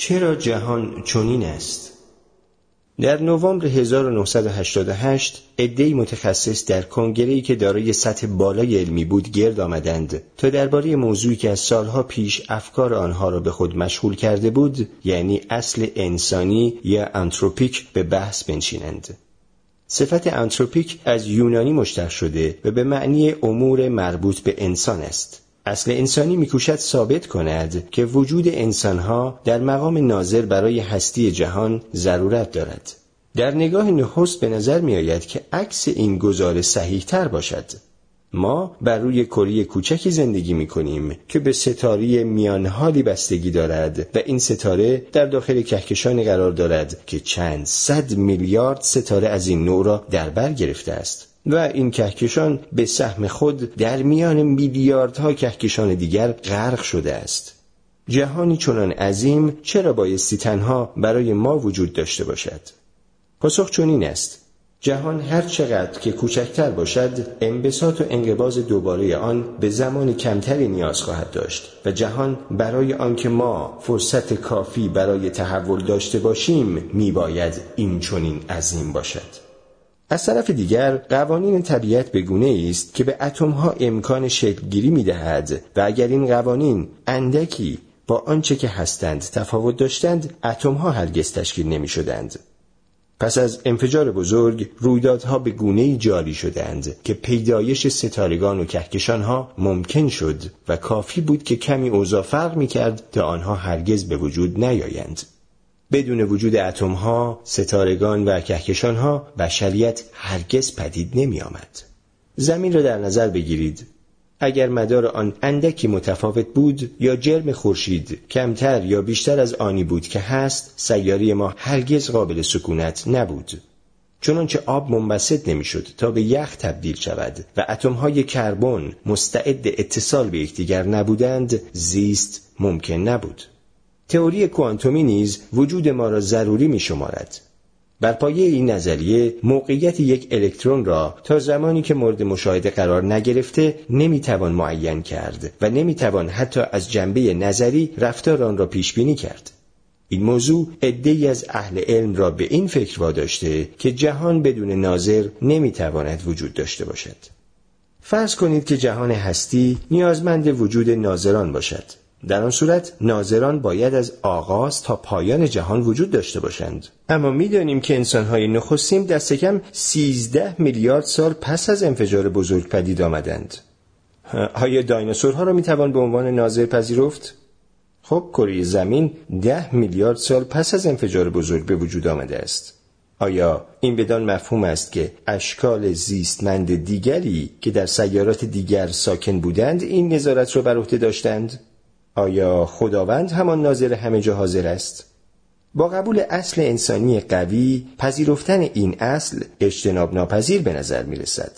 چرا جهان چنین است؟ در نوامبر 1988 عدهای متخصص در کنگره‌ای که دارای سطح بالای علمی بود گرد آمدند تا درباره موضوعی که از سالها پیش افکار آنها را به خود مشغول کرده بود یعنی اصل انسانی یا انتروپیک به بحث بنشینند. صفت انتروپیک از یونانی مشتق شده و به معنی امور مربوط به انسان است. اصل انسانی میکوشد ثابت کند که وجود انسانها در مقام ناظر برای هستی جهان ضرورت دارد. در نگاه نخست به نظر می آید که عکس این گزاره صحیح تر باشد. ما بر روی کره کوچکی زندگی می کنیم که به ستاره میانحالی بستگی دارد و این ستاره در داخل کهکشانی قرار دارد که چند صد میلیارد ستاره از این نوع را در بر گرفته است. و این کهکشان به سهم خود در میان میلیاردها کهکشان دیگر غرق شده است. جهانی چنان عظیم چرا بایستی تنها برای ما وجود داشته باشد؟ پاسخ چنین است. جهان هر چقدر که کوچکتر باشد انبساط و انقباز دوباره آن به زمان کمتری نیاز خواهد داشت و جهان برای آنکه ما فرصت کافی برای تحول داشته باشیم میباید این چنین عظیم باشد از طرف دیگر قوانین طبیعت به گونه است که به اتمها امکان شکلگیری می دهد و اگر این قوانین اندکی با آنچه که هستند تفاوت داشتند اتمها هرگز تشکیل نمی شدند. پس از انفجار بزرگ رویدادها به گونه جاری شدند که پیدایش ستارگان و کهکشانها ممکن شد و کافی بود که کمی اوضاع فرق می کرد تا آنها هرگز به وجود نیایند. بدون وجود اتم ها، ستارگان و کهکشان ها بشریت هرگز پدید نمی آمد. زمین را در نظر بگیرید. اگر مدار آن اندکی متفاوت بود یا جرم خورشید کمتر یا بیشتر از آنی بود که هست سیاری ما هرگز قابل سکونت نبود چنانچه آب منبسط نمی‌شد تا به یخ تبدیل شود و اتمهای کربن مستعد اتصال به یکدیگر نبودند زیست ممکن نبود تئوری کوانتومی نیز وجود ما را ضروری می شمارد. بر پایه این نظریه موقعیت یک الکترون را تا زمانی که مورد مشاهده قرار نگرفته نمی‌توان معین کرد و نمی‌توان حتی از جنبه نظری رفتار آن را پیش بینی کرد. این موضوع عدهای از اهل علم را به این فکر واداشته که جهان بدون ناظر نمی‌تواند وجود داشته باشد. فرض کنید که جهان هستی نیازمند وجود ناظران باشد. در آن صورت ناظران باید از آغاز تا پایان جهان وجود داشته باشند. اما می‌دانیم که انسانهای نخستیم دست کم 13 میلیارد سال پس از انفجار بزرگ پدید آمدند. آیا دایناسورها را می‌توان به عنوان ناظر پذیرفت؟ خب کره زمین ده میلیارد سال پس از انفجار بزرگ به وجود آمده است. آیا این بدان مفهوم است که اشکال زیستمند دیگری که در سیارات دیگر ساکن بودند این نظارت را بر عهده داشتند؟ آیا خداوند همان ناظر همه جا حاضر است؟ با قبول اصل انسانی قوی پذیرفتن این اصل اجتناب ناپذیر به نظر می رسد.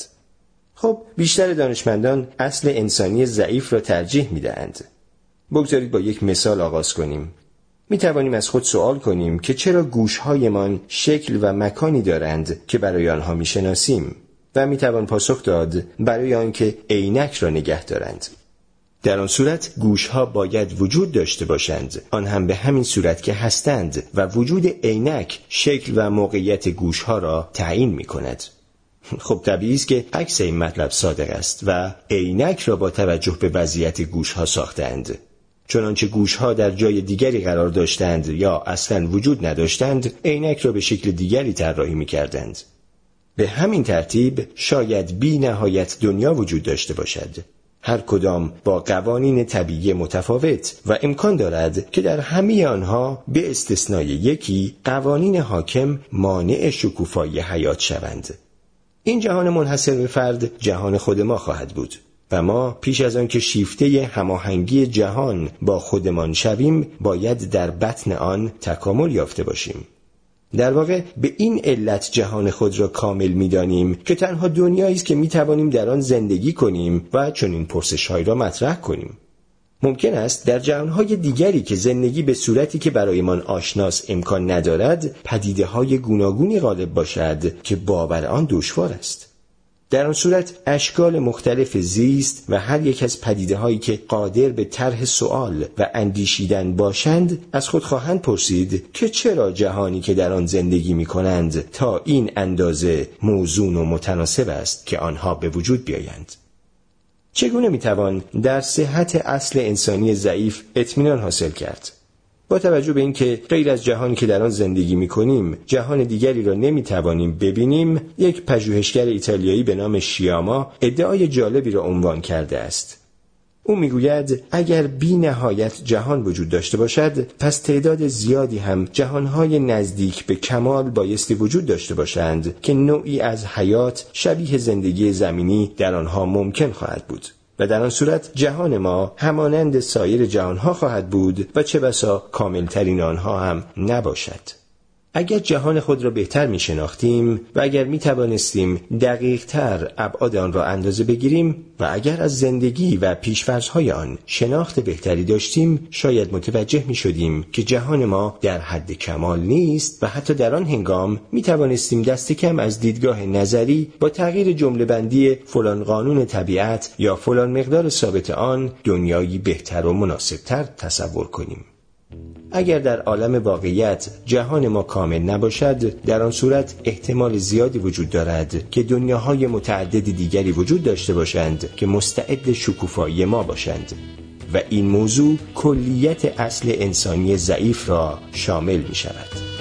خب بیشتر دانشمندان اصل انسانی ضعیف را ترجیح می دهند. بگذارید با یک مثال آغاز کنیم. می توانیم از خود سوال کنیم که چرا گوشهایمان شکل و مکانی دارند که برای آنها می شناسیم و می توان پاسخ داد برای آنکه عینک را نگه دارند. در آن صورت گوشها باید وجود داشته باشند. آن هم به همین صورت که هستند و وجود عینک شکل و موقعیت گوشها را تعیین می کند خب طبیعی است که عکس این مطلب صادق است و عینک را با توجه به وضعیت گوشها ساختند چنانچه گوشها در جای دیگری قرار داشتند یا اصلا وجود نداشتند عینک را به شکل دیگری طراحی می کردند. به همین ترتیب شاید بی نهایت دنیا وجود داشته باشد. هر کدام با قوانین طبیعی متفاوت و امکان دارد که در همه آنها به استثنای یکی قوانین حاکم مانع شکوفایی حیات شوند. این جهان منحصر به فرد جهان خود ما خواهد بود و ما پیش از آن که شیفته هماهنگی جهان با خودمان شویم باید در بطن آن تکامل یافته باشیم. در واقع به این علت جهان خود را کامل می‌دانیم که تنها دنیایی است که می توانیم در آن زندگی کنیم و چنین پرسشهایی را مطرح کنیم. ممکن است در جهانهای دیگری که زندگی به صورتی که برایمان آشناس امکان ندارد پدیده های گوناگونی غالب باشد که باور آن دشوار است. در آن صورت اشکال مختلف زیست و هر یک از پدیده هایی که قادر به طرح سوال و اندیشیدن باشند از خود خواهند پرسید که چرا جهانی که در آن زندگی می کنند تا این اندازه موزون و متناسب است که آنها به وجود بیایند. چگونه می توان در صحت اصل انسانی ضعیف اطمینان حاصل کرد؟ با توجه به اینکه غیر از جهانی که در آن زندگی می کنیم جهان دیگری را نمی توانیم ببینیم یک پژوهشگر ایتالیایی به نام شیاما ادعای جالبی را عنوان کرده است. او می‌گوید اگر بی نهایت جهان وجود داشته باشد پس تعداد زیادی هم جهانهای نزدیک به کمال بایستی وجود داشته باشند که نوعی از حیات شبیه زندگی زمینی در آنها ممکن خواهد بود. و در آن صورت جهان ما همانند سایر جهانها خواهد بود و چه بسا کاملترین آنها هم نباشد. اگر جهان خود را بهتر می شناختیم و اگر می توانستیم دقیق تر ابعاد آن را اندازه بگیریم و اگر از زندگی و پیشفرزهای آن شناخت بهتری داشتیم شاید متوجه می شدیم که جهان ما در حد کمال نیست و حتی در آن هنگام می توانستیم دست کم از دیدگاه نظری با تغییر جمله بندی فلان قانون طبیعت یا فلان مقدار ثابت آن دنیایی بهتر و مناسبتر تصور کنیم. اگر در عالم واقعیت جهان ما کامل نباشد در آن صورت احتمال زیادی وجود دارد که دنیاهای متعدد دیگری وجود داشته باشند که مستعد شکوفایی ما باشند و این موضوع کلیت اصل انسانی ضعیف را شامل می شود.